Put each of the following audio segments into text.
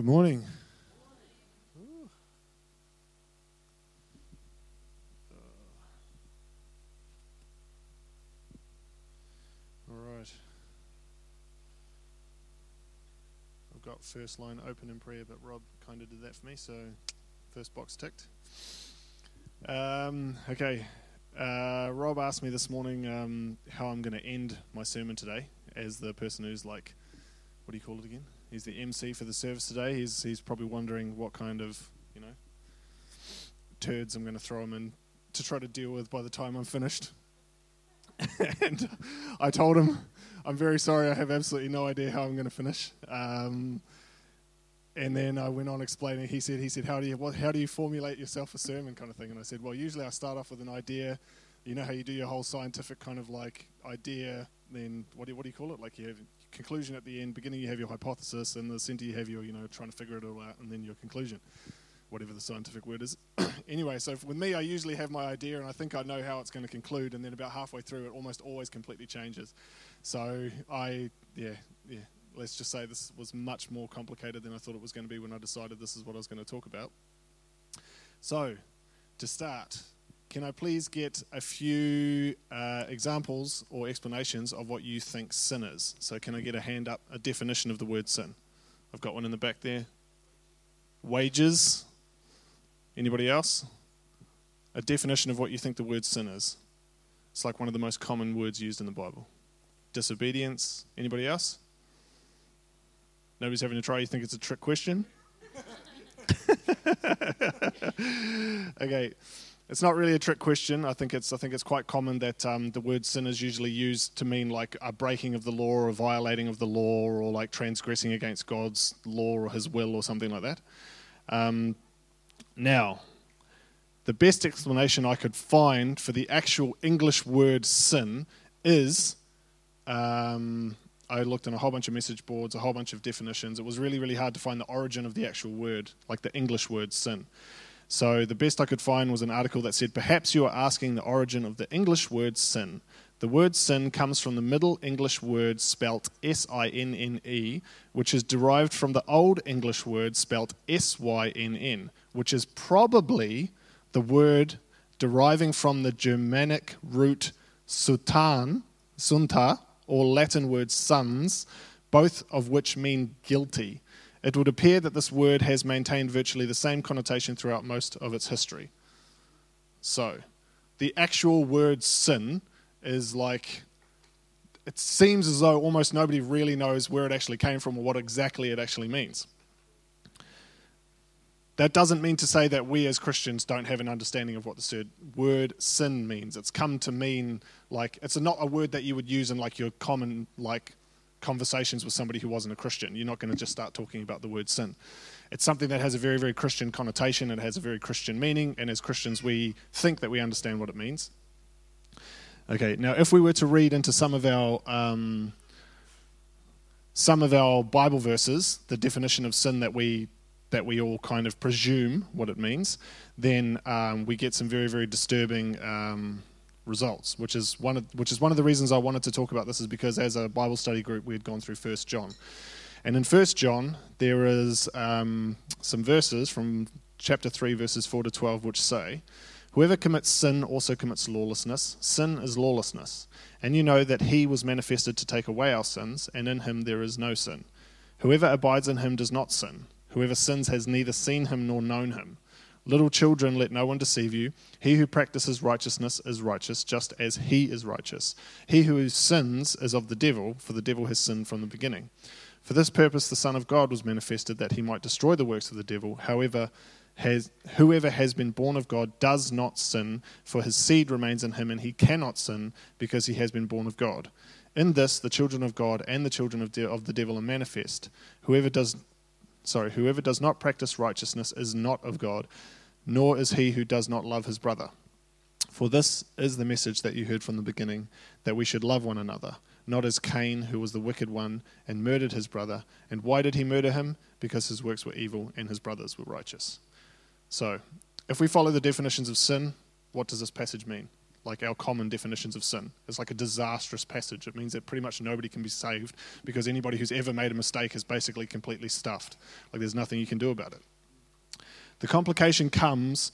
Good morning. All right. I've got first line open in prayer, but Rob kind of did that for me, so first box ticked. Um, okay. Uh, Rob asked me this morning um, how I'm going to end my sermon today as the person who's like, what do you call it again? He's the MC for the service today. He's he's probably wondering what kind of you know turds I'm going to throw him in to try to deal with by the time I'm finished. and I told him, I'm very sorry. I have absolutely no idea how I'm going to finish. Um, and then I went on explaining. He said, he said, how do you what, how do you formulate yourself a sermon kind of thing? And I said, well, usually I start off with an idea. You know how you do your whole scientific kind of like idea. Then what do you, what do you call it? Like you have conclusion at the end. Beginning, you have your hypothesis, and the center, you have your, you know, trying to figure it all out, and then your conclusion, whatever the scientific word is. anyway, so with me, I usually have my idea, and I think I know how it's going to conclude, and then about halfway through, it almost always completely changes. So I, yeah, yeah. Let's just say this was much more complicated than I thought it was going to be when I decided this is what I was going to talk about. So, to start, can I please get a few uh, examples or explanations of what you think sin is? So, can I get a hand up, a definition of the word sin? I've got one in the back there. Wages. Anybody else? A definition of what you think the word sin is. It's like one of the most common words used in the Bible. Disobedience. Anybody else? Nobody's having a try. You think it's a trick question? okay. It's not really a trick question. I think it's I think it's quite common that um, the word sin is usually used to mean like a breaking of the law or violating of the law or like transgressing against God's law or His will or something like that. Um, now, the best explanation I could find for the actual English word sin is um, I looked in a whole bunch of message boards, a whole bunch of definitions. It was really really hard to find the origin of the actual word, like the English word sin. So the best I could find was an article that said, Perhaps you are asking the origin of the English word sin. The word sin comes from the Middle English word spelt S I N N E, which is derived from the Old English word spelt S Y N N, which is probably the word deriving from the Germanic root sutan, sunta, or Latin word sons, both of which mean guilty. It would appear that this word has maintained virtually the same connotation throughout most of its history. So, the actual word sin is like, it seems as though almost nobody really knows where it actually came from or what exactly it actually means. That doesn't mean to say that we as Christians don't have an understanding of what the word sin means. It's come to mean like it's not a word that you would use in like your common like conversations with somebody who wasn't a Christian. You're not going to just start talking about the word sin. It's something that has a very, very Christian connotation. It has a very Christian meaning, and as Christians, we think that we understand what it means. Okay, now if we were to read into some of our um, some of our Bible verses, the definition of sin that we that we all kind of presume what it means, then um, we get some very, very disturbing um, results, which is one of which is one of the reasons I wanted to talk about this is because as a Bible study group we had gone through First John, and in First John there is um, some verses from chapter three verses four to twelve which say, "Whoever commits sin also commits lawlessness. Sin is lawlessness, and you know that He was manifested to take away our sins, and in Him there is no sin. Whoever abides in Him does not sin. Whoever sins has neither seen Him nor known Him." Little children, let no one deceive you. He who practices righteousness is righteous, just as he is righteous. He who sins is of the devil, for the devil has sinned from the beginning. For this purpose the Son of God was manifested, that he might destroy the works of the devil. However, has, whoever has been born of God does not sin, for his seed remains in him, and he cannot sin because he has been born of God. In this, the children of God and the children of, de- of the devil are manifest. Whoever does sorry, whoever does not practice righteousness is not of God, nor is he who does not love his brother. For this is the message that you heard from the beginning, that we should love one another, not as Cain, who was the wicked one, and murdered his brother. And why did he murder him? Because his works were evil and his brothers were righteous. So, if we follow the definitions of sin, what does this passage mean? like our common definitions of sin. It's like a disastrous passage. It means that pretty much nobody can be saved because anybody who's ever made a mistake is basically completely stuffed. Like there's nothing you can do about it. The complication comes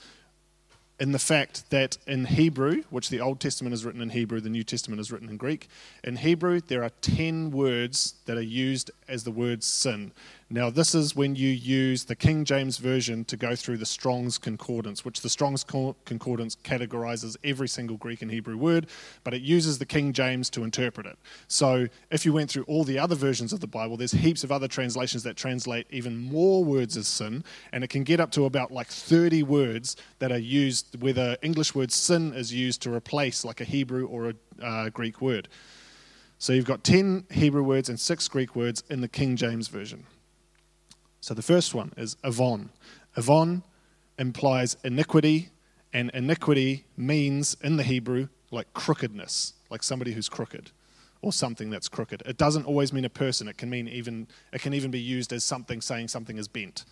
in the fact that in Hebrew, which the Old Testament is written in Hebrew, the New Testament is written in Greek, in Hebrew there are 10 words that are used as the word sin. Now, this is when you use the King James Version to go through the Strong's Concordance, which the Strong's Concordance categorizes every single Greek and Hebrew word, but it uses the King James to interpret it. So, if you went through all the other versions of the Bible, there's heaps of other translations that translate even more words as sin, and it can get up to about like 30 words that are used where the English word sin is used to replace like a Hebrew or a uh, Greek word. So, you've got 10 Hebrew words and 6 Greek words in the King James Version. So the first one is avon. Avon implies iniquity, and iniquity means in the Hebrew like crookedness, like somebody who's crooked or something that's crooked. It doesn't always mean a person. It can mean even it can even be used as something saying something is bent.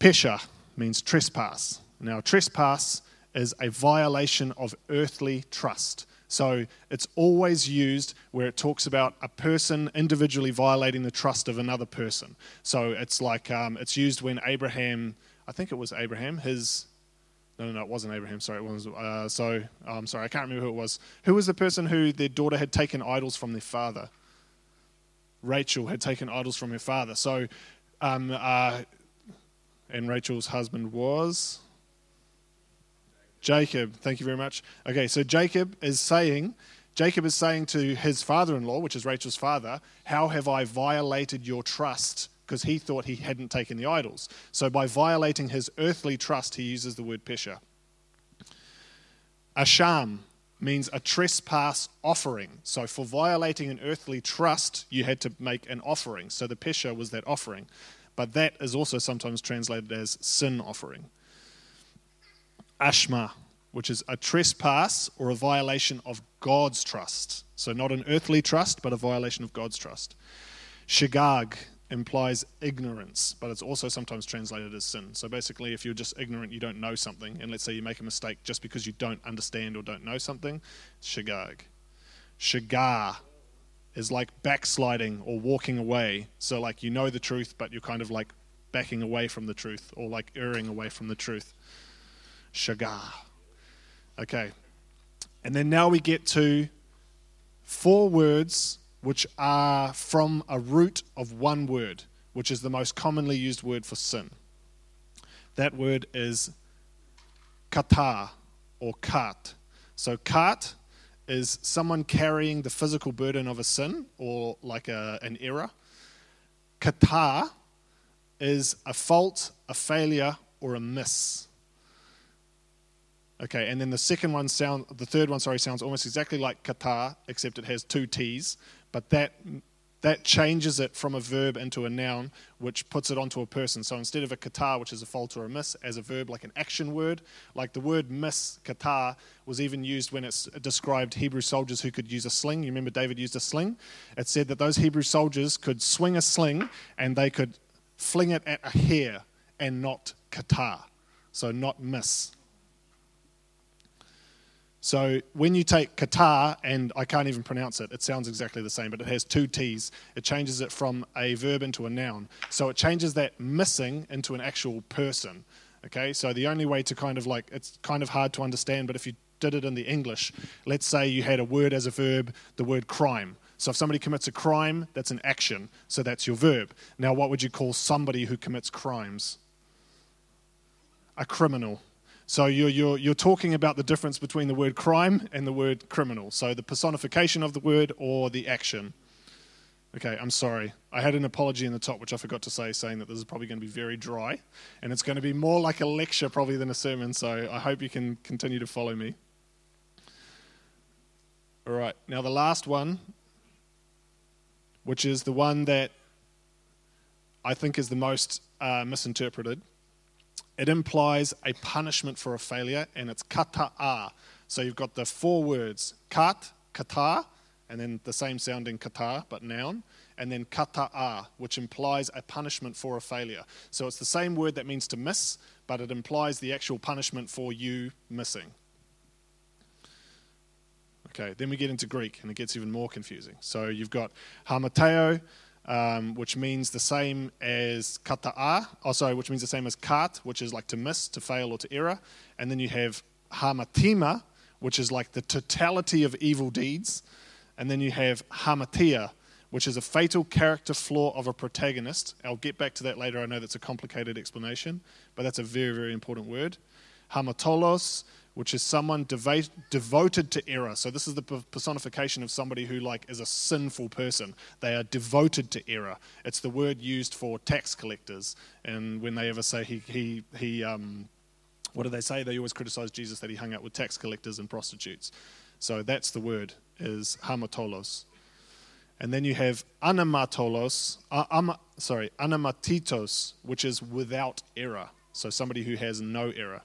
Pesha means trespass. Now trespass is a violation of earthly trust. So it's always used where it talks about a person individually violating the trust of another person. So it's like um, it's used when Abraham, I think it was Abraham, his no, no, no, it wasn't Abraham. Sorry, it was. Uh, so I'm um, sorry, I can't remember who it was. Who was the person who their daughter had taken idols from their father? Rachel had taken idols from her father. So, um, uh, and Rachel's husband was Jacob, thank you very much. Okay, so Jacob is saying, Jacob is saying to his father in law, which is Rachel's father, How have I violated your trust? Because he thought he hadn't taken the idols. So by violating his earthly trust, he uses the word pesha. Asham means a trespass offering. So for violating an earthly trust, you had to make an offering. So the pesha was that offering. But that is also sometimes translated as sin offering ashma, which is a trespass or a violation of God's trust. So, not an earthly trust, but a violation of God's trust. Shigag implies ignorance, but it's also sometimes translated as sin. So, basically, if you're just ignorant, you don't know something, and let's say you make a mistake just because you don't understand or don't know something, shigag. Shagar is like backsliding or walking away. So, like, you know the truth, but you're kind of like backing away from the truth or like erring away from the truth. Shagar. Okay. And then now we get to four words which are from a root of one word, which is the most commonly used word for sin. That word is kata or kat. So, kat is someone carrying the physical burden of a sin or like a, an error. Kata is a fault, a failure, or a miss. Okay, and then the second one sound, the third one, sorry, sounds almost exactly like kata, except it has two T's, but that that changes it from a verb into a noun, which puts it onto a person. So instead of a kata, which is a fault or a miss, as a verb, like an action word, like the word miss, kata, was even used when it described Hebrew soldiers who could use a sling. You remember David used a sling? It said that those Hebrew soldiers could swing a sling and they could fling it at a hare and not kata, so not miss. So when you take kata, and I can't even pronounce it, it sounds exactly the same, but it has two T's. It changes it from a verb into a noun. So it changes that missing into an actual person. Okay, so the only way to kind of like, it's kind of hard to understand, but if you did it in the English, let's say you had a word as a verb, the word crime. So if somebody commits a crime, that's an action. So that's your verb. Now, what would you call somebody who commits crimes? A criminal. So you're, you're, you're talking about the difference between the word crime and the word criminal. So the personification of the word or the action. Okay, I'm sorry. I had an apology in the top, which I forgot to say, saying that this is probably going to be very dry, and it's going to be more like a lecture probably than a sermon. So I hope you can continue to follow me. All right, now the last one, which is the one that I think is the most uh, misinterpreted, it implies a punishment for a failure, and it's kata'a. So you've got the four words kat, kata, and then the same sounding kata, but noun, and then kata'a, which implies a punishment for a failure. So it's the same word that means to miss, but it implies the actual punishment for you missing. Okay, then we get into Greek, and it gets even more confusing. So you've got hamateo, um, which means the same as kata'a, oh sorry, which means the same as kat, which is like to miss, to fail, or to error. And then you have hamatima, which is like the totality of evil deeds. And then you have hamartia, which is a fatal character flaw of a protagonist. I'll get back to that later. I know that's a complicated explanation, but that's a very, very important word. Hamatolos, which is someone dev- devoted to error. So this is the personification of somebody who like is a sinful person. They are devoted to error. It's the word used for tax collectors, and when they ever say he he he um, what do they say? They always criticize Jesus that he hung out with tax collectors and prostitutes. So that's the word is hamatolos. And then you have anamatolos, uh, um, sorry, anamatitos, which is without error. So somebody who has no error.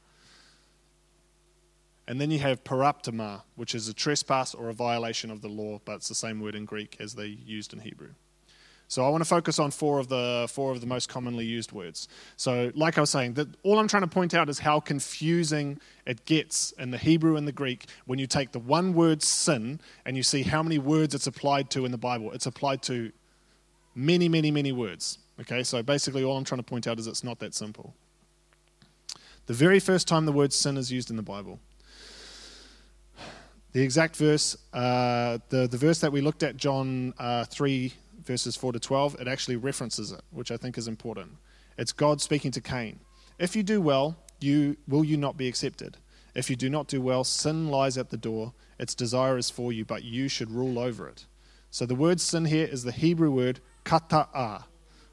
And then you have paraptoma, which is a trespass or a violation of the law, but it's the same word in Greek as they used in Hebrew. So I want to focus on four of the four of the most commonly used words. So, like I was saying, that all I'm trying to point out is how confusing it gets in the Hebrew and the Greek when you take the one word sin and you see how many words it's applied to in the Bible. It's applied to many, many, many words. Okay, so basically all I'm trying to point out is it's not that simple. The very first time the word sin is used in the Bible. The exact verse, uh, the, the verse that we looked at, John uh, 3 verses 4 to 12, it actually references it, which I think is important. It's God speaking to Cain. If you do well, you will you not be accepted? If you do not do well, sin lies at the door. Its desire is for you, but you should rule over it. So the word sin here is the Hebrew word kata'a.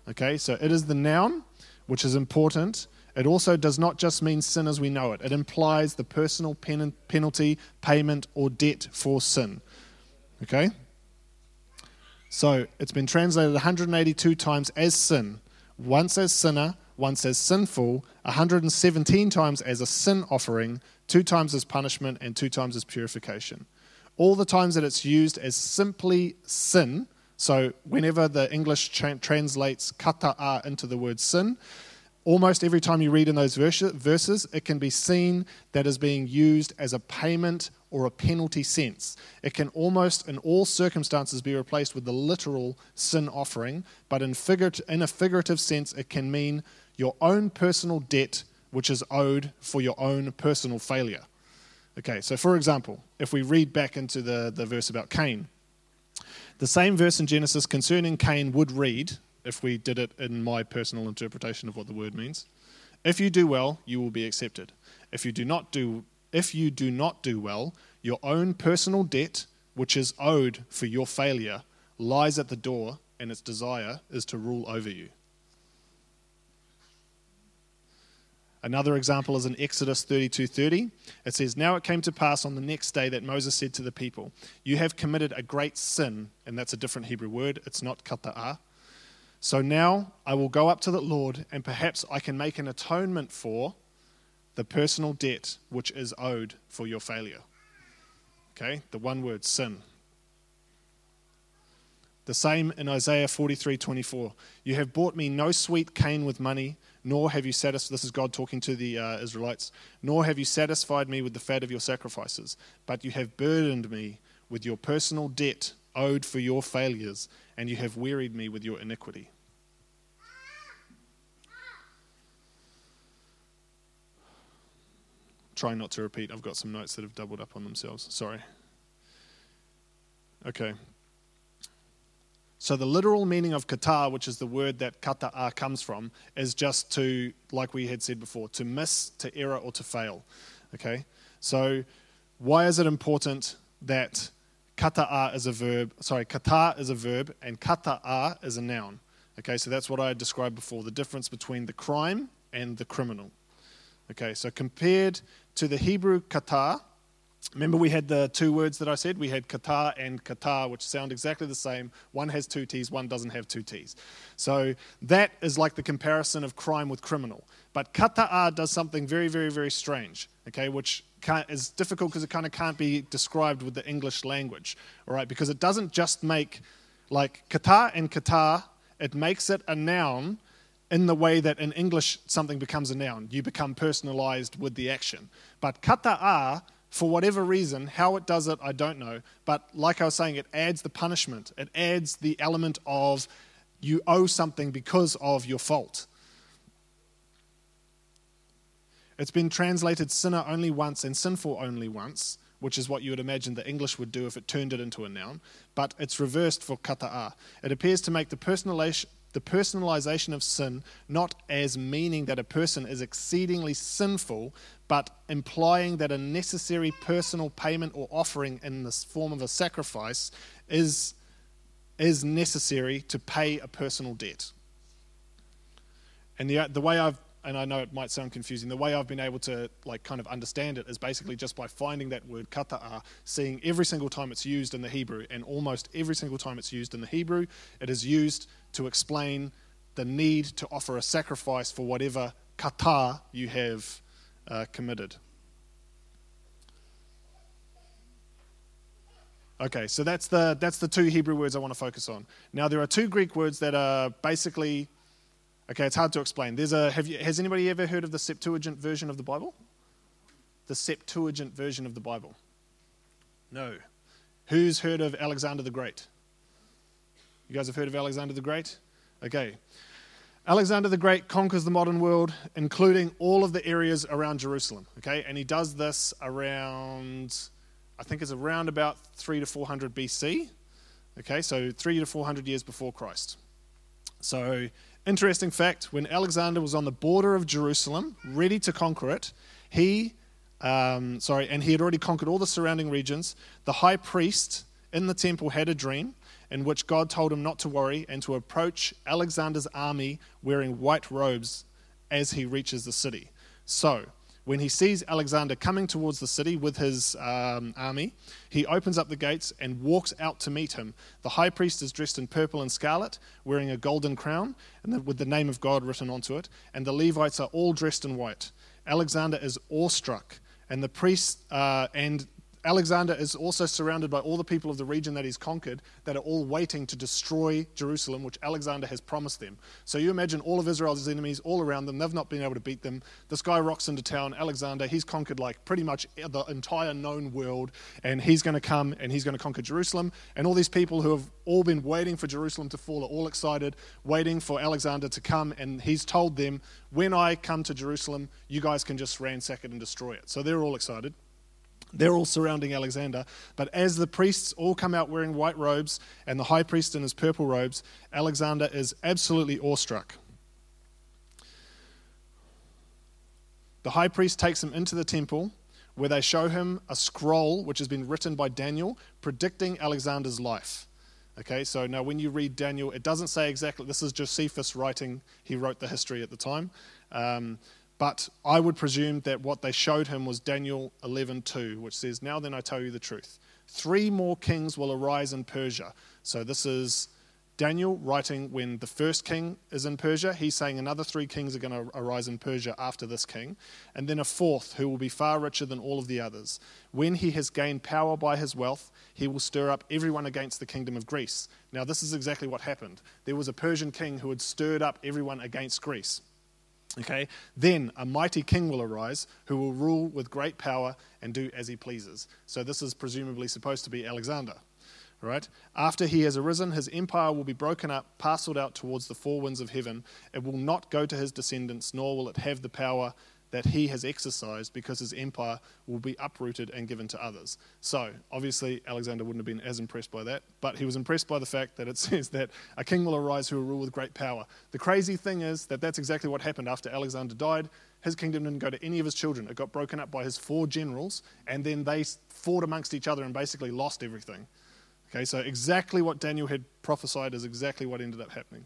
Okay, so it is the noun, which is important. It also does not just mean sin as we know it, it implies the personal pen- penalty, payment, or debt for sin. Okay? So it's been translated 182 times as sin, once as sinner, once as sinful, 117 times as a sin offering, two times as punishment, and two times as purification. All the times that it's used as simply sin, so whenever the English tra- translates kata'a into the word sin, almost every time you read in those verses, it can be seen that is being used as a payment or a penalty sense. It can almost, in all circumstances, be replaced with the literal sin offering, but in, in a figurative sense, it can mean your own personal debt which is owed for your own personal failure. Okay, so for example, if we read back into the, the verse about Cain, the same verse in Genesis concerning Cain would read, if we did it in my personal interpretation of what the word means, if you do well, you will be accepted. If you do not do if you do not do well, your own personal debt, which is owed for your failure, lies at the door, and its desire is to rule over you. Another example is in Exodus 32:30. It says, "Now it came to pass on the next day that Moses said to the people, You have committed a great sin, and that's a different Hebrew word. It's not kata'ah. So now I will go up to the Lord, and perhaps I can make an atonement for the personal debt which is owed for your failure. Okay, the one word sin. The same in Isaiah 43:24. You have bought me no sweet cane with money, nor have you satisfied this is God talking to the uh, Israelites, nor have you satisfied me with the fat of your sacrifices, but you have burdened me with your personal debt owed for your failures, and you have wearied me with your iniquity. Trying not to repeat. I've got some notes that have doubled up on themselves. Sorry. Okay. So the literal meaning of kata, which is the word that kata'a comes from, is just to, like we had said before, to miss, to error, or to fail. Okay? So why is it important that kata'a is a verb, sorry, kata is a verb and kata'a is a noun? Okay, so that's what I described before, the difference between the crime and the criminal. Okay, so compared to the Hebrew kata. Remember, we had the two words that I said? We had kata and kata, which sound exactly the same. One has two T's, one doesn't have two T's. So that is like the comparison of crime with criminal. But kata'a does something very, very, very strange, okay, which is difficult because it kind of can't be described with the English language, all right, because it doesn't just make, like, kata and kata, it makes it a noun in the way that in English something becomes a noun. You become personalized with the action. But kata'a for whatever reason. How it does it, I don't know. But like I was saying, it adds the punishment, it adds the element of you owe something because of your fault. It's been translated sinner only once and sinful only once, which is what you would imagine the English would do if it turned it into a noun, but it's reversed for kata'a. It appears to make the personalization, the personalization of sin not as meaning that a person is exceedingly sinful, but implying that a necessary personal payment or offering in the form of a sacrifice is, is necessary to pay a personal debt. And the, the way I've and I know it might sound confusing. The way I've been able to like kind of understand it is basically just by finding that word kata'a, seeing every single time it's used in the Hebrew, and almost every single time it's used in the Hebrew, it is used to explain the need to offer a sacrifice for whatever kata you have uh, committed. Okay, so that's the that's the two Hebrew words I want to focus on. Now there are two Greek words that are basically Okay, it's hard to explain. There's a, have you, has anybody ever heard of the Septuagint version of the Bible? The Septuagint version of the Bible? No. Who's heard of Alexander the Great? You guys have heard of Alexander the Great? Okay. Alexander the Great conquers the modern world, including all of the areas around Jerusalem. Okay, and he does this around, I think it's around about three to four hundred BC. Okay, so three to four hundred years before Christ. So Interesting fact when Alexander was on the border of Jerusalem, ready to conquer it, he, um, sorry, and he had already conquered all the surrounding regions, the high priest in the temple had a dream in which God told him not to worry and to approach Alexander's army wearing white robes as he reaches the city. So, when he sees Alexander coming towards the city with his um, army, he opens up the gates and walks out to meet him. The high priest is dressed in purple and scarlet, wearing a golden crown and with the name of God written onto it, and the Levites are all dressed in white. Alexander is awestruck, and the priest uh, and Alexander is also surrounded by all the people of the region that he's conquered that are all waiting to destroy Jerusalem, which Alexander has promised them. So you imagine all of Israel's enemies all around them. They've not been able to beat them. This guy rocks into town. Alexander, he's conquered like pretty much the entire known world, and he's going to come and he's going to conquer Jerusalem. And all these people who have all been waiting for Jerusalem to fall are all excited, waiting for Alexander to come. And he's told them, when I come to Jerusalem, you guys can just ransack it and destroy it. So they're all excited. They're all surrounding Alexander. But as the priests all come out wearing white robes and the high priest in his purple robes, Alexander is absolutely awestruck. The high priest takes him into the temple where they show him a scroll which has been written by Daniel predicting Alexander's life. Okay, so now when you read Daniel, it doesn't say exactly, this is Josephus writing, he wrote the history at the time. Um, but I would presume that what they showed him was Daniel 11:2, which says, "Now then I tell you the truth. Three more kings will arise in Persia." So this is Daniel writing when the first king is in Persia. He's saying another three kings are going to arise in Persia after this king, and then a fourth who will be far richer than all of the others. When he has gained power by his wealth, he will stir up everyone against the kingdom of Greece. Now, this is exactly what happened. There was a Persian king who had stirred up everyone against Greece. Okay, then a mighty king will arise who will rule with great power and do as he pleases. So this is presumably supposed to be Alexander. Right? After he has arisen, his empire will be broken up, parceled out towards the four winds of heaven. It will not go to his descendants, nor will it have the power that he has exercised because his empire will be uprooted and given to others. So, obviously, Alexander wouldn't have been as impressed by that, but he was impressed by the fact that it says that a king will arise who will rule with great power. The crazy thing is that that's exactly what happened after Alexander died. His kingdom didn't go to any of his children, it got broken up by his four generals, and then they fought amongst each other and basically lost everything. Okay, so exactly what Daniel had prophesied is exactly what ended up happening.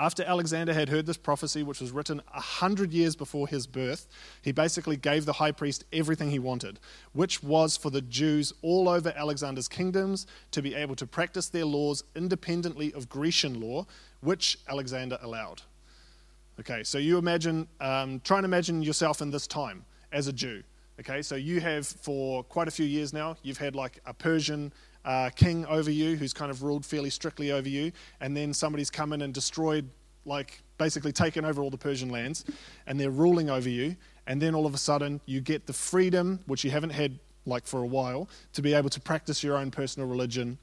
After Alexander had heard this prophecy, which was written a hundred years before his birth, he basically gave the high priest everything he wanted, which was for the Jews all over Alexander's kingdoms to be able to practice their laws independently of Grecian law, which Alexander allowed. Okay, so you imagine, um, try and imagine yourself in this time as a Jew. Okay, so you have for quite a few years now, you've had like a Persian uh, king over you who's kind of ruled fairly strictly over you, and then somebody's come in and destroyed, like basically taken over all the Persian lands, and they're ruling over you, and then all of a sudden you get the freedom, which you haven't had like for a while, to be able to practice your own personal religion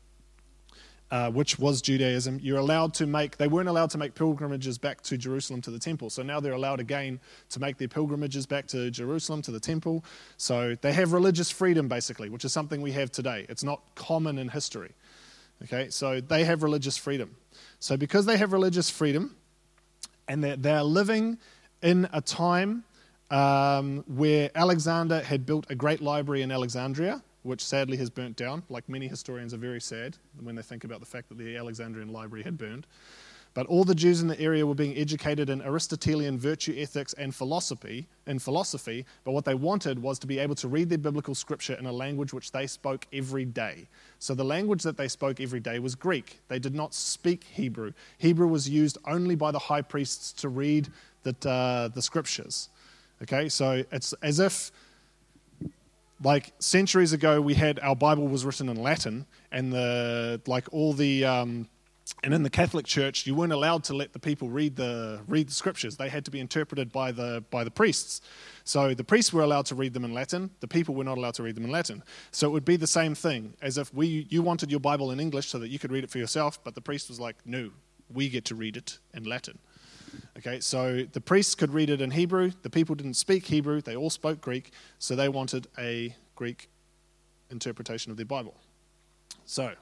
uh, which was Judaism, you're allowed to make, they weren't allowed to make pilgrimages back to Jerusalem to the temple. So now they're allowed again to make their pilgrimages back to Jerusalem to the temple. So they have religious freedom, basically, which is something we have today. It's not common in history. Okay, so they have religious freedom. So because they have religious freedom and they're, they're living in a time um, where Alexander had built a great library in Alexandria, which sadly has burnt down. Like many historians are very sad when they think about the fact that the Alexandrian library had burned. But all the Jews in the area were being educated in Aristotelian virtue ethics and philosophy, in philosophy, but what they wanted was to be able to read their biblical scripture in a language which they spoke every day. So the language that they spoke every day was Greek. They did not speak Hebrew. Hebrew was used only by the high priests to read the, uh, the scriptures. Okay, so it's as if like centuries ago we had our bible was written in latin and the like all the um, and in the catholic church you weren't allowed to let the people read the read the scriptures. They had to be interpreted by the by the priests. So the priests were allowed to read them in latin. The people were not allowed to read them in latin. So it would be the same thing as if we you wanted your bible in english so that you could read it for yourself but the priest was like no we get to read it in latin Okay, so the priests could read it in Hebrew. The people didn't speak Hebrew, they all spoke Greek, so they wanted a Greek interpretation of their Bible. So,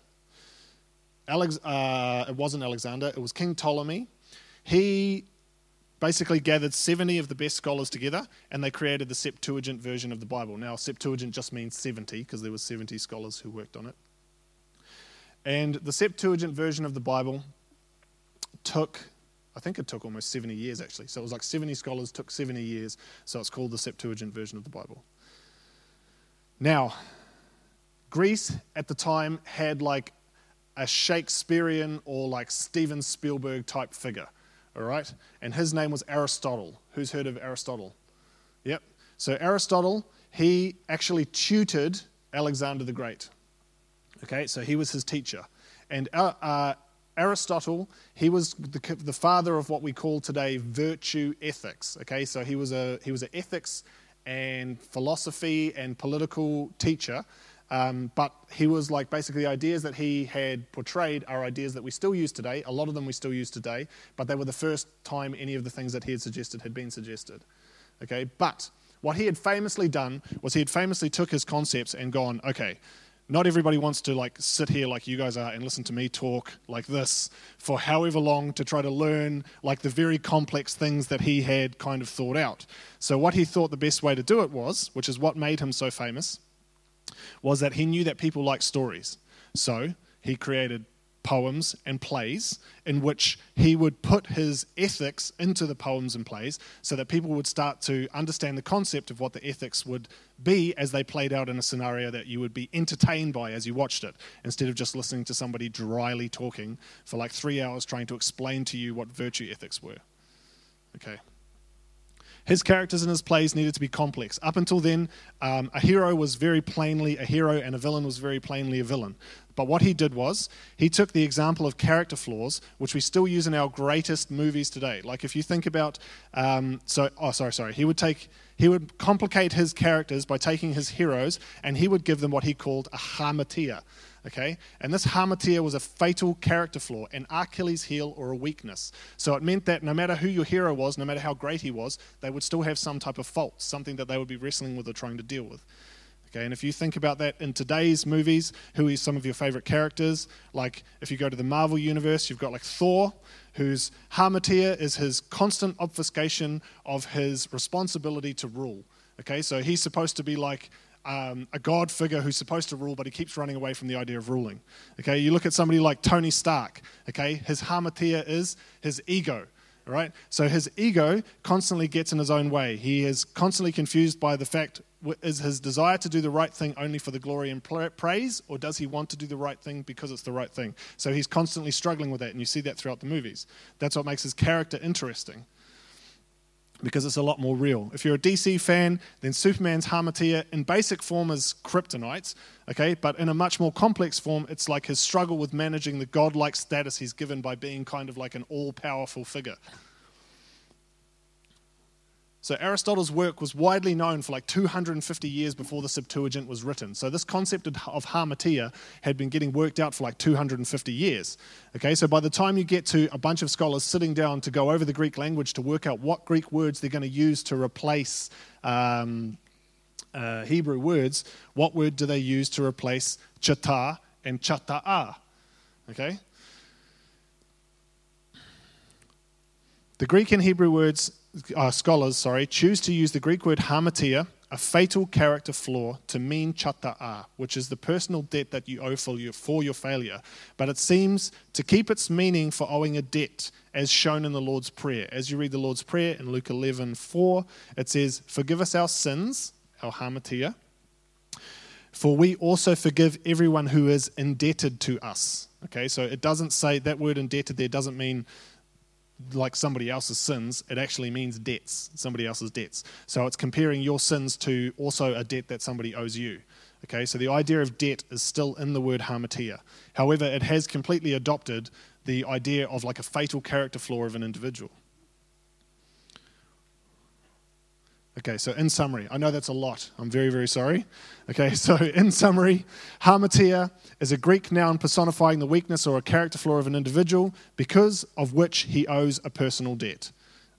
Alex, uh, it wasn't Alexander, it was King Ptolemy. He basically gathered 70 of the best scholars together and they created the Septuagint version of the Bible. Now, Septuagint just means 70 because there were 70 scholars who worked on it. And the Septuagint version of the Bible took I think it took almost 70 years actually. So it was like 70 scholars, took 70 years. So it's called the Septuagint version of the Bible. Now, Greece at the time had like a Shakespearean or like Steven Spielberg type figure, all right? And his name was Aristotle. Who's heard of Aristotle? Yep. So Aristotle, he actually tutored Alexander the Great. Okay, so he was his teacher. And uh, uh Aristotle, he was the, the, father of what we call today virtue ethics. Okay, so he was a he was an ethics and philosophy and political teacher, um, but he was like basically the ideas that he had portrayed are ideas that we still use today. A lot of them we still use today, but they were the first time any of the things that he had suggested had been suggested. Okay, but what he had famously done was he had famously took his concepts and gone, okay, not everybody wants to like sit here like you guys are and listen to me talk like this for however long to try to learn like the very complex things that he had kind of thought out. So what he thought the best way to do it was, which is what made him so famous, was that he knew that people like stories. So he created poems and plays in which he would put his ethics into the poems and plays so that people would start to understand the concept of what the ethics would be as they played out in a scenario that you would be entertained by as you watched it instead of just listening to somebody dryly talking for like three hours trying to explain to you what virtue ethics were. Okay. His characters in his plays needed to be complex. Up until then, um, a hero was very plainly a hero and a villain was very plainly a villain. But what he did was, he took the example of character flaws, which we still use in our greatest movies today. Like if you think about, um, so, oh, sorry, sorry. He would take, he would complicate his characters by taking his heroes and he would give them what he called a hamartia. Okay? And this hamartia was a fatal character flaw, an Achilles heel or a weakness. So it meant that no matter who your hero was, no matter how great he was, they would still have some type of fault, something that they would be wrestling with or trying to deal with. Okay, and if you think about that in today's movies, who is some of your favorite characters? Like if you go to the Marvel universe, you've got like Thor, whose hamartia is his constant obfuscation of his responsibility to rule. Okay, so he's supposed to be like um, a god figure who's supposed to rule, but he keeps running away from the idea of ruling. Okay, you look at somebody like Tony Stark. Okay, his hamartia is his ego. Right, so his ego constantly gets in his own way. He is constantly confused by the fact is his desire to do the right thing only for the glory and praise, or does he want to do the right thing because it's the right thing? So he's constantly struggling with that, and you see that throughout the movies. That's what makes his character interesting because it's a lot more real. If you're a DC fan, then Superman's hamartia in basic form is kryptonite, okay, but in a much more complex form, it's like his struggle with managing the godlike status he's given by being kind of like an all powerful figure. So Aristotle's work was widely known for like 250 years before the Septuagint was written. So this concept of, hamartia had been getting worked out for like 250 years. Okay, so by the time you get to a bunch of scholars sitting down to go over the Greek language to work out what Greek words they're going to use to replace um, uh, Hebrew words, what word do they use to replace chata and chata'a? Okay? The Greek and Hebrew words uh, scholars, sorry, choose to use the Greek word hamartia, a fatal character flaw, to mean chata'a, which is the personal debt that you owe for your, for your failure. But it seems to keep its meaning for owing a debt, as shown in the Lord's Prayer. As you read the Lord's Prayer in Luke 11 4, it says, Forgive us our sins, our hamartia, for we also forgive everyone who is indebted to us. Okay, so it doesn't say that word indebted there doesn't mean like somebody else's sins, it actually means debts, somebody else's debts. So it's comparing your sins to also a debt that somebody owes you. Okay, so the idea of debt is still in the word hamartia. However, it has completely adopted the idea of like a fatal character flaw of an individual. Okay, so in summary, I know that's a lot. I'm very, very sorry. Okay, so in summary, hamartia is a Greek noun personifying the weakness or a character flaw of an individual because of which he owes a personal debt.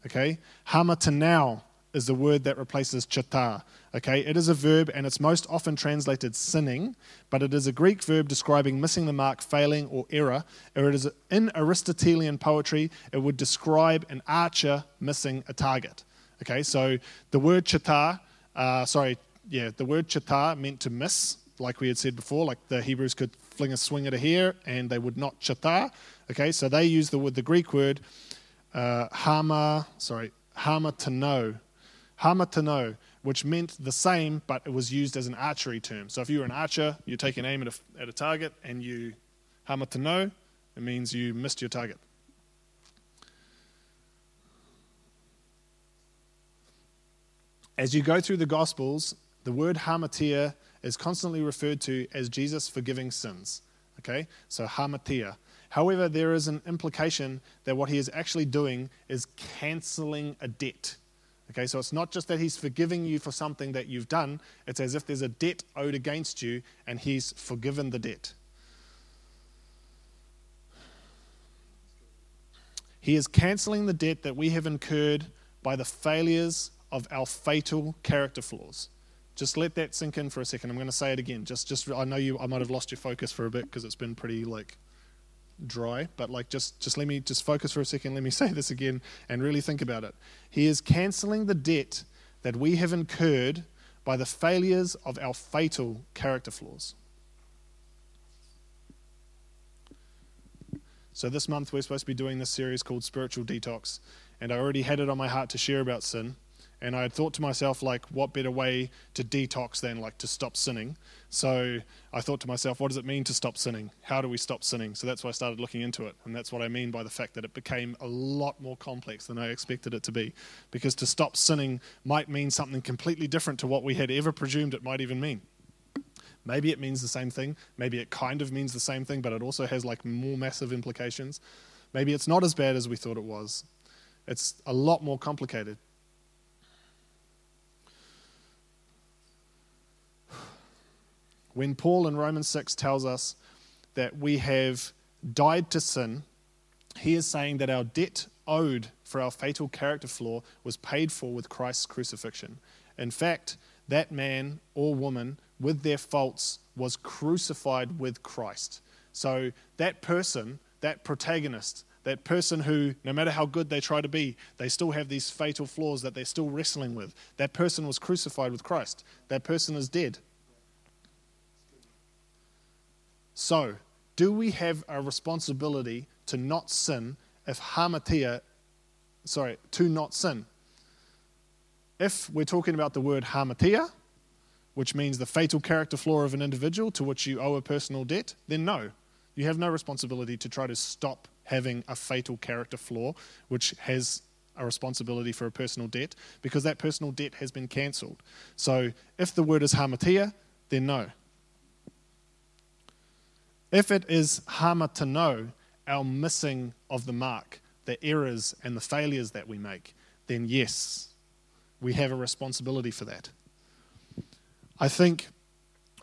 Okay, hamartanao is the word that replaces chata. Okay, it is a verb and it's most often translated sinning, but it is a Greek verb describing missing the mark, failing, or error. Or it is in Aristotelian poetry, it would describe an archer missing a target. Okay, so the word chata, uh, sorry, yeah, the word chata meant to miss, like we had said before, like the Hebrews could fling a swing at a hare and they would not chata. Okay, so they use the word, the Greek word uh, hama, sorry, to know, hamartanao, which meant the same, but it was used as an archery term. So if you were an archer, you take an aim at a, at a target and you hamartanao, it means you missed your target. As you go through the Gospels, the word hamartia is constantly referred to as Jesus forgiving sins. Okay? So hamartia. However, there is an implication that what he is actually doing is canceling a debt. Okay, so it's not just that he's forgiving you for something that you've done, it's as if there's a debt owed against you and he's forgiven the debt. He is canceling the debt that we have incurred by the failures of our fatal character flaws. Just let that sink in for a second. I'm going to say it again. Just, just I know you. I might have lost your focus for a bit because it's been pretty like dry. But like, just, just let me just focus for a second. Let me say this again and really think about it. He is canceling the debt that we have incurred by the failures of our fatal character flaws. So this month we're supposed to be doing this series called Spiritual Detox, and I already had it on my heart to share about sin. And I had thought to myself, like, what better way to detox than like to stop sinning? So I thought to myself, what does it mean to stop sinning? How do we stop sinning? So that's why I started looking into it. And that's what I mean by the fact that it became a lot more complex than I expected it to be. Because to stop sinning might mean something completely different to what we had ever presumed it might even mean. Maybe it means the same thing. Maybe it kind of means the same thing, but it also has like more massive implications. Maybe it's not as bad as we thought it was. It's a lot more complicated. When Paul in Romans 6 tells us that we have died to sin, he is saying that our debt owed for our fatal character flaw was paid for with Christ's crucifixion. In fact, that man or woman with their faults was crucified with Christ. So that person, that protagonist, that person who, no matter how good they try to be, they still have these fatal flaws that they're still wrestling with. That person was crucified with Christ. That person is dead. So, do we have a responsibility to not sin if hamartia, sorry, to not sin? If we're talking about the word hamartia, which means the fatal character flaw of an individual to which you owe a personal debt, then no. You have no responsibility to try to stop having a fatal character flaw, which has a responsibility for a personal debt, because that personal debt has been cancelled. So if the word is hamartia, then no. If it is hamartanao our missing of the mark, the errors and the failures that we make, then yes, we have a responsibility for that. I think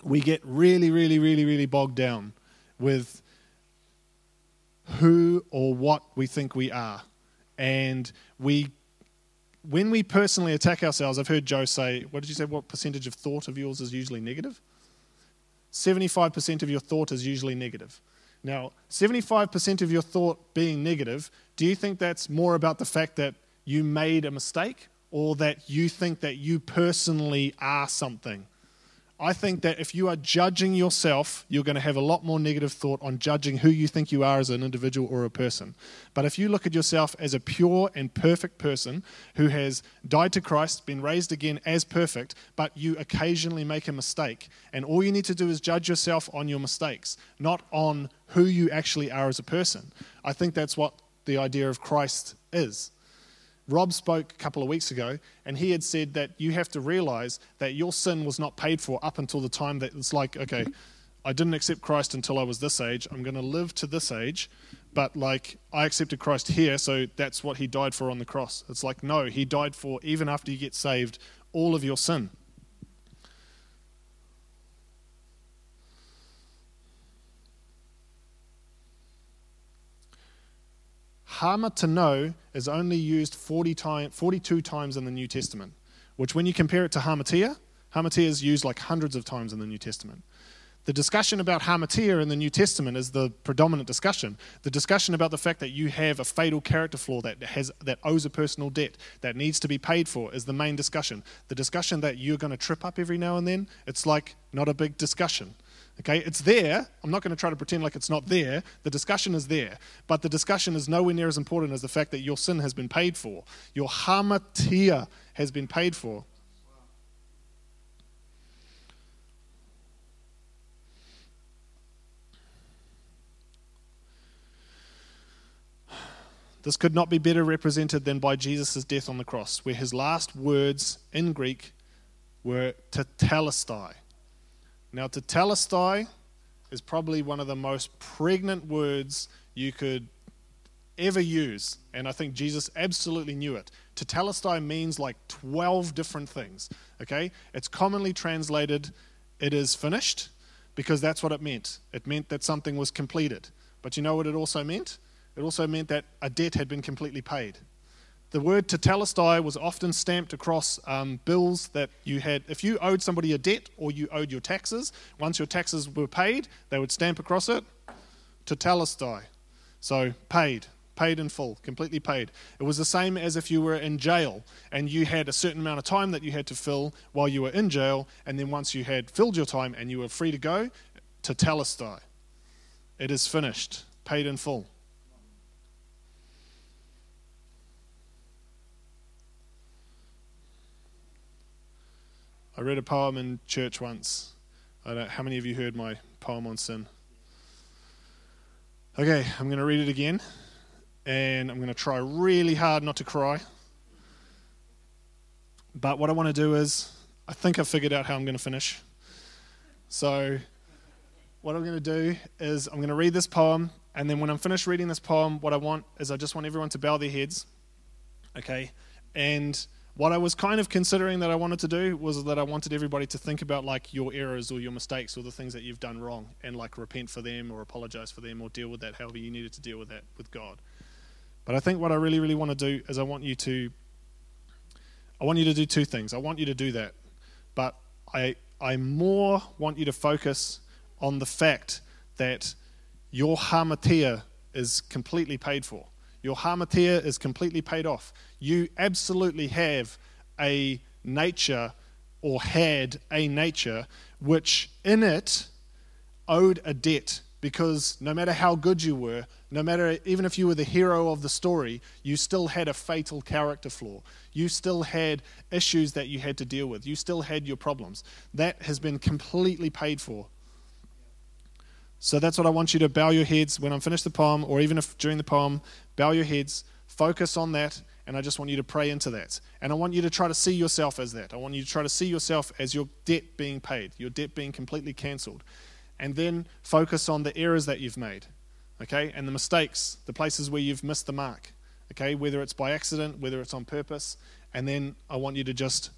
we get really, really, really, really bogged down with who or what we think we are. And we, when we personally attack ourselves, I've heard Joe say, what did you say? What percentage of thought of yours is usually negative? 75% of your thought is usually negative. Now, 75% of your thought being negative, do you think that's more about the fact that you made a mistake or that you think that you personally are something? I think that if you are judging yourself, you're going to have a lot more negative thought on judging who you think you are as an individual or a person. But if you look at yourself as a pure and perfect person who has died to Christ, been raised again as perfect, but you occasionally make a mistake, and all you need to do is judge yourself on your mistakes, not on who you actually are as a person. I think that's what the idea of Christ is. Rob spoke a couple of weeks ago, and he had said that you have to realize that your sin was not paid for up until the time that it's like, okay, I didn't accept Christ until I was this age. I'm going to live to this age, but like I accepted Christ here, so that's what he died for on the cross. It's like, no, he died for, even after you get saved, all of your sin. Hamartano is only used 40 time, 42 times in the New Testament, which when you compare it to hamartia, hamartia is used like hundreds of times in the New Testament. The discussion about hamartia in the New Testament is the predominant discussion. The discussion about the fact that you have a fatal character flaw that has that owes a personal debt that needs to be paid for is the main discussion. The discussion that you're going to trip up every now and then, it's like not a big discussion. Okay, it's there. I'm not going to try to pretend like it's not there. The discussion is there. But the discussion is nowhere near as important as the fact that your sin has been paid for. Your hamartia has been paid for. This could not be better represented than by Jesus' death on the cross, where his last words in Greek were tetelestai, now, tetelestai is probably one of the most pregnant words you could ever use, and I think Jesus absolutely knew it. Tetelestai means like 12 different things, okay? It's commonly translated, it is finished, because that's what it meant. It meant that something was completed. But you know what it also meant? It also meant that a debt had been completely paid. The word tetelestai was often stamped across um, bills that you had. If you owed somebody a debt or you owed your taxes, once your taxes were paid, they would stamp across it tetelestai. So paid, paid in full, completely paid. It was the same as if you were in jail and you had a certain amount of time that you had to fill while you were in jail, and then once you had filled your time and you were free to go, tetelestai. It is finished, paid in full. I read a poem in church once. I don't how many of you heard my poem on sin. Okay, I'm going to read it again, and I'm going to try really hard not to cry. But what I want to do is, I think I've figured out how I'm going to finish. So, what I'm going to do is, I'm going to read this poem, and then when I'm finished reading this poem, what I want is, I just want everyone to bow their heads, okay? And what I was kind of considering that I wanted to do was that I wanted everybody to think about like your errors or your mistakes or the things that you've done wrong and like repent for them or apologize for them or deal with that however you needed to deal with that with God. But I think what I really, really want to do is I want you to I want you to do two things. I want you to do that. But I I more want you to focus on the fact that your hamartia is completely paid for. Your hamartia is completely paid off. You absolutely have a nature or had a nature which in it owed a debt because no matter how good you were, no matter even if you were the hero of the story, you still had a fatal character flaw. You still had issues that you had to deal with. You still had your problems. That has been completely paid for so that's what I want you to bow your heads when I'm finished the poem, or even if during the poem, bow your heads, focus on that, and I just want you to pray into that. And I want you to try to see yourself as that. I want you to try to see yourself as your debt being paid, your debt being completely cancelled. And then focus on the errors that you've made, okay, and the mistakes, the places where you've missed the mark, okay, whether it's by accident, whether it's on purpose, And then I want you to just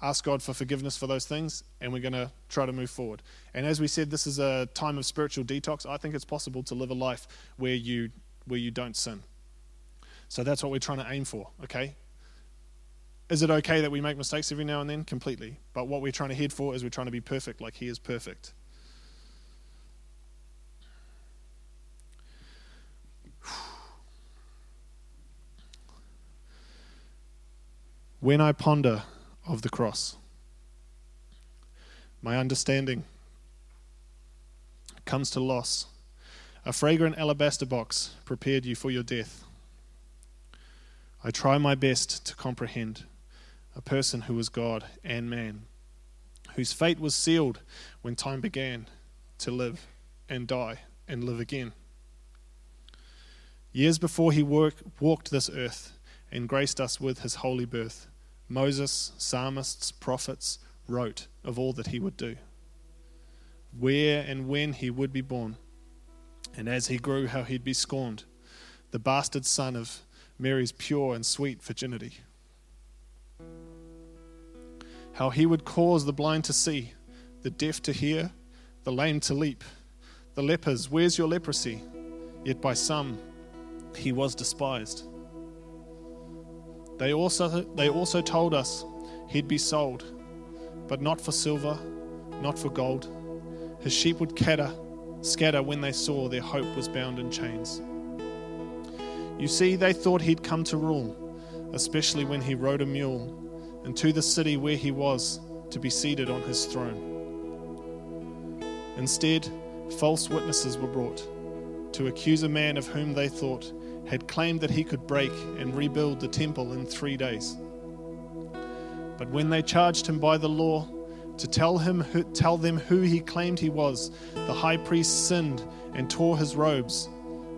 ask God for forgiveness for those things, and we're going to try to move forward. And as we said, this is a time of spiritual detox. I think it's possible to live a life where you where you don't sin. So that's what we're trying to aim for, okay? Is it okay that we make mistakes every now and then? Completely. But what we're trying to head for is we're trying to be perfect like He is perfect. When I ponder of the cross, my understanding comes to loss. A fragrant alabaster box prepared you for your death. I try my best to comprehend a person who was God and man, whose fate was sealed when time began to live and die and live again. Years before he work, walked this earth and graced us with his holy birth, Moses, psalmists, prophets wrote of all that he would do, where and when he would be born, and as he grew, how he'd be scorned, the bastard son of Mary's pure and sweet virginity. How he would cause the blind to see, the deaf to hear, the lame to leap, the lepers, where's your leprosy? Yet by some he was despised. They also, they also told us he'd be sold, but not for silver, not for gold. His sheep would scatter, scatter when they saw their hope was bound in chains. You see, they thought he'd come to rule, especially when he rode a mule, and to the city where he was to be seated on his throne. Instead, false witnesses were brought to accuse a man of whom they thought had claimed that he could break and rebuild the temple in three days. But when they charged him by the law to tell, him, tell them who he claimed he was, the high priest sinned and tore his robes.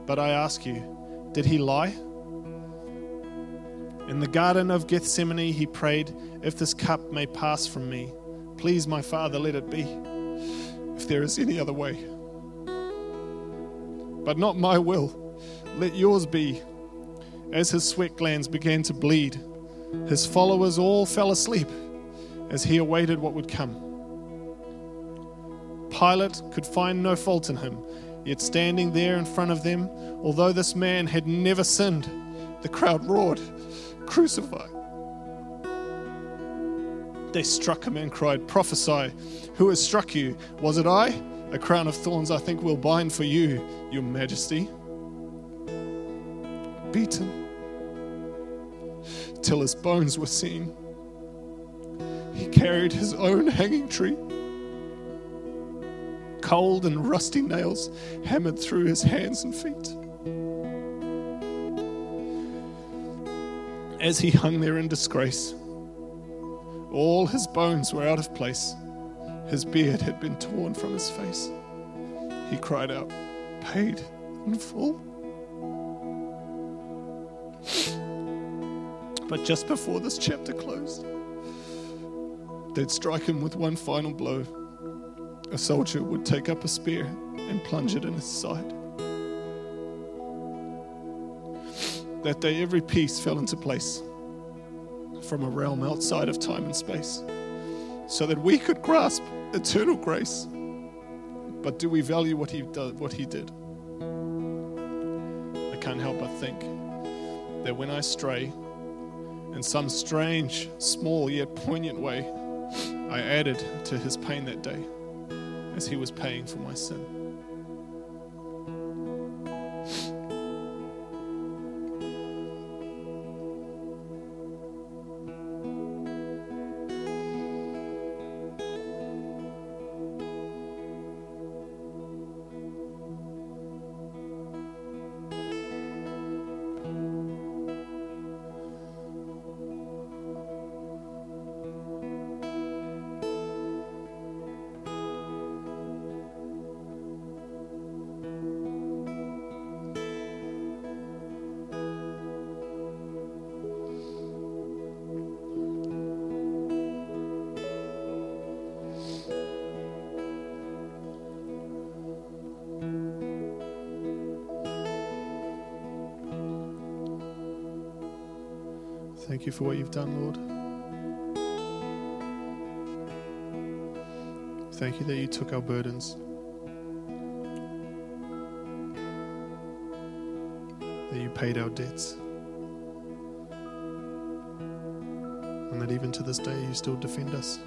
But I ask you, did he lie? In the Garden of Gethsemane, he prayed, If this cup may pass from me, please, my Father, let it be, if there is any other way. But not my will, let yours be. As his sweat glands began to bleed, his followers all fell asleep as he awaited what would come. Pilate could find no fault in him Yet standing there in front of them, although this man had never sinned, the crowd roared, Crucify! They struck him and cried, Prophesy, who has struck you? Was it I? A crown of thorns I think will bind for you, your majesty. Beaten till his bones were seen. He carried his own hanging tree cold and rusty nails hammered through his hands and feet. As he hung there in disgrace, all his bones were out of place. His beard had been torn from his face. He cried out, Paid in full. But just before this chapter closed, they'd strike him with one final blow a soldier would take up a spear and plunge it in his side. That day, every piece fell into place from a realm outside of time and space so that we could grasp eternal grace. But do we value what he, did, what he did? I can't help but think that when I stray, in some strange, small yet poignant way, I added to his pain that day as he was paying for my sin. Thank you for what you've done, Lord. Thank you that you took our burdens. That you paid our debts. And that even to this day you still defend us.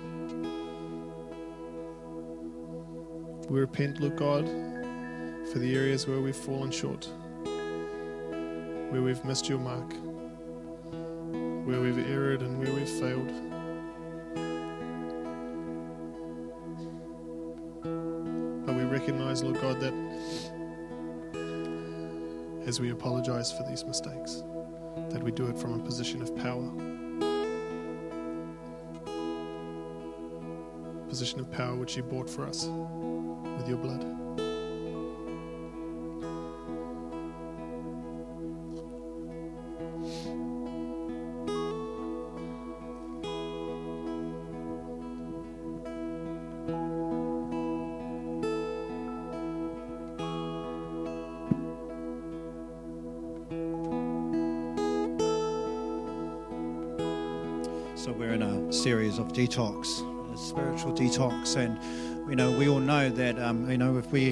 We repent, Lord God, for the areas where we've fallen short, where we've missed your mark where we've erred and where we've failed. But we recognize, Lord God, that as we apologize for these mistakes, that we do it from a position of power. Position of power which you bought for us with your blood. Series of detox, a spiritual detox, and you know we all know that um, you know if we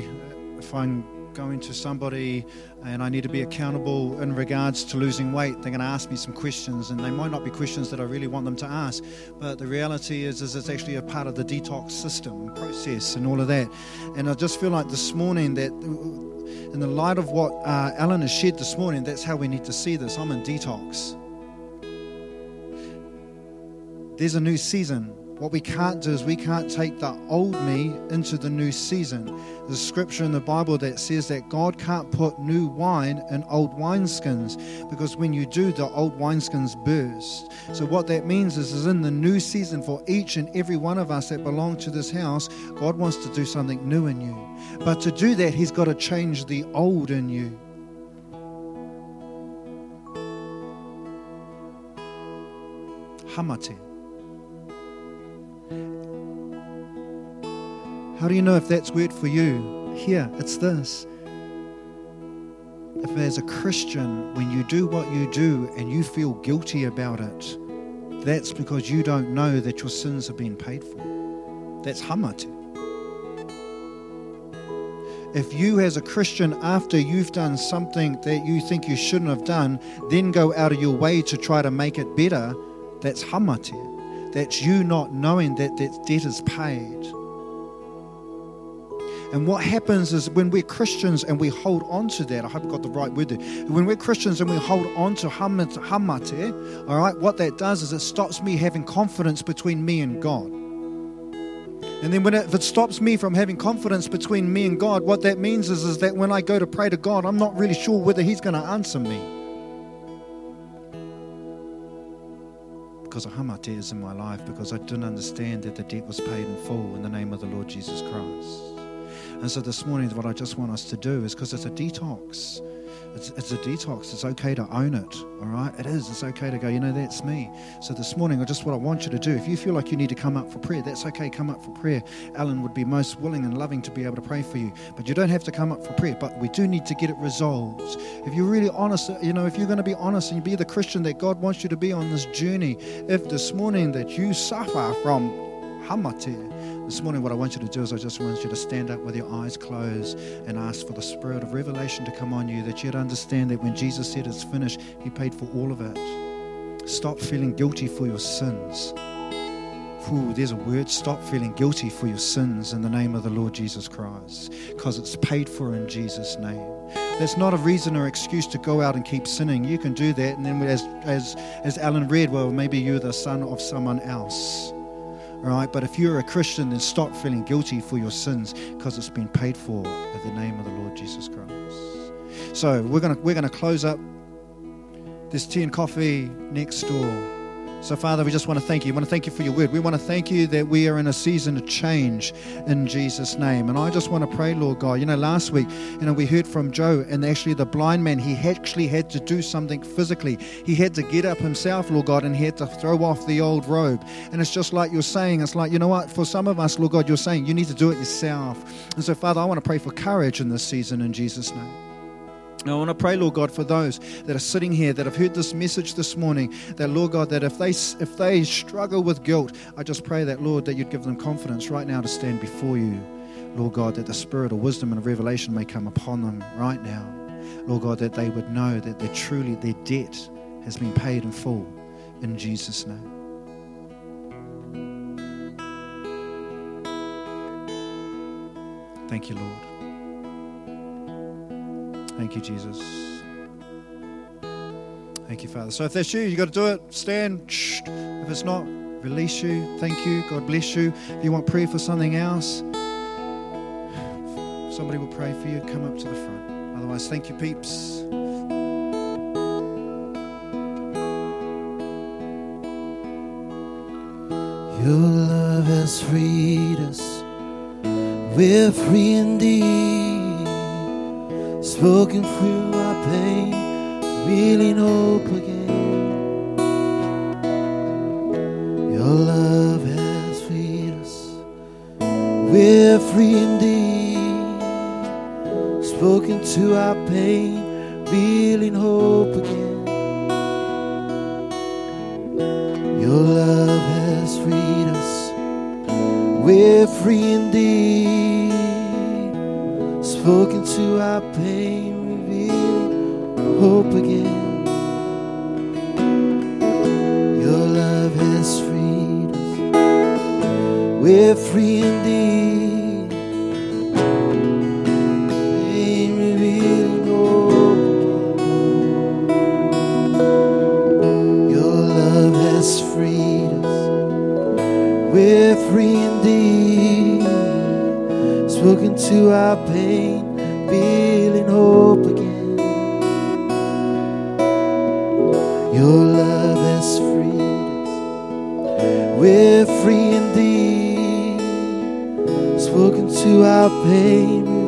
if I'm going to somebody and I need to be accountable in regards to losing weight, they're going to ask me some questions, and they might not be questions that I really want them to ask. But the reality is, is it's actually a part of the detox system process and all of that. And I just feel like this morning that, in the light of what uh, Alan has shared this morning, that's how we need to see this. I'm in detox. There's a new season. What we can't do is we can't take the old me into the new season. There's a scripture in the Bible that says that God can't put new wine in old wineskins because when you do, the old wineskins burst. So, what that means is, is in the new season for each and every one of us that belong to this house, God wants to do something new in you. But to do that, He's got to change the old in you. Hamate. How do you know if that's word for you? Here, it's this. If as a Christian, when you do what you do and you feel guilty about it, that's because you don't know that your sins have been paid for. That's hamate. If you, as a Christian, after you've done something that you think you shouldn't have done, then go out of your way to try to make it better, that's hamate. That's you not knowing that that debt is paid. And what happens is when we're Christians and we hold on to that, I hope I got the right word there. When we're Christians and we hold on to hamate, all right, what that does is it stops me having confidence between me and God. And then when it, if it stops me from having confidence between me and God, what that means is, is that when I go to pray to God, I'm not really sure whether He's going to answer me. Because of hamate is in my life, because I didn't understand that the debt was paid in full in the name of the Lord Jesus Christ. And so this morning, what I just want us to do is because it's a detox. It's, it's a detox. It's okay to own it. All right? It is. It's okay to go, you know, that's me. So this morning, I just what I want you to do, if you feel like you need to come up for prayer, that's okay. Come up for prayer. Alan would be most willing and loving to be able to pray for you. But you don't have to come up for prayer. But we do need to get it resolved. If you're really honest, you know, if you're going to be honest and be the Christian that God wants you to be on this journey, if this morning that you suffer from hamate, this morning, what I want you to do is I just want you to stand up with your eyes closed and ask for the spirit of revelation to come on you that you'd understand that when Jesus said it's finished, He paid for all of it. Stop feeling guilty for your sins. Ooh, there's a word. Stop feeling guilty for your sins in the name of the Lord Jesus Christ because it's paid for in Jesus' name. That's not a reason or excuse to go out and keep sinning. You can do that, and then as, as, as Alan read, well, maybe you're the son of someone else right? But if you're a Christian, then stop feeling guilty for your sins because it's been paid for in the name of the Lord Jesus Christ. So we're gonna we're gonna close up. There's tea and coffee next door. So, Father, we just want to thank you. We want to thank you for your word. We want to thank you that we are in a season of change in Jesus' name. And I just want to pray, Lord God. You know, last week, you know, we heard from Joe, and actually the blind man, he actually had to do something physically. He had to get up himself, Lord God, and he had to throw off the old robe. And it's just like you're saying, it's like, you know what, for some of us, Lord God, you're saying you need to do it yourself. And so, Father, I want to pray for courage in this season in Jesus' name. I want to pray, Lord God, for those that are sitting here that have heard this message this morning. That, Lord God, that if they if they struggle with guilt, I just pray that, Lord, that you'd give them confidence right now to stand before you. Lord God, that the spirit of wisdom and revelation may come upon them right now. Lord God, that they would know that they truly their debt has been paid in full. In Jesus' name. Thank you, Lord. Thank you, Jesus. Thank you, Father. So if that's you, you got to do it. Stand. If it's not, release you. Thank you. God bless you. If you want prayer for something else, somebody will pray for you. Come up to the front. Otherwise, thank you, peeps. Your love has freed us. We're free indeed. Spoken through our pain, reeling hope again. Your love has freed us. We're free indeed. Spoken to our pain, Spoken to our pain.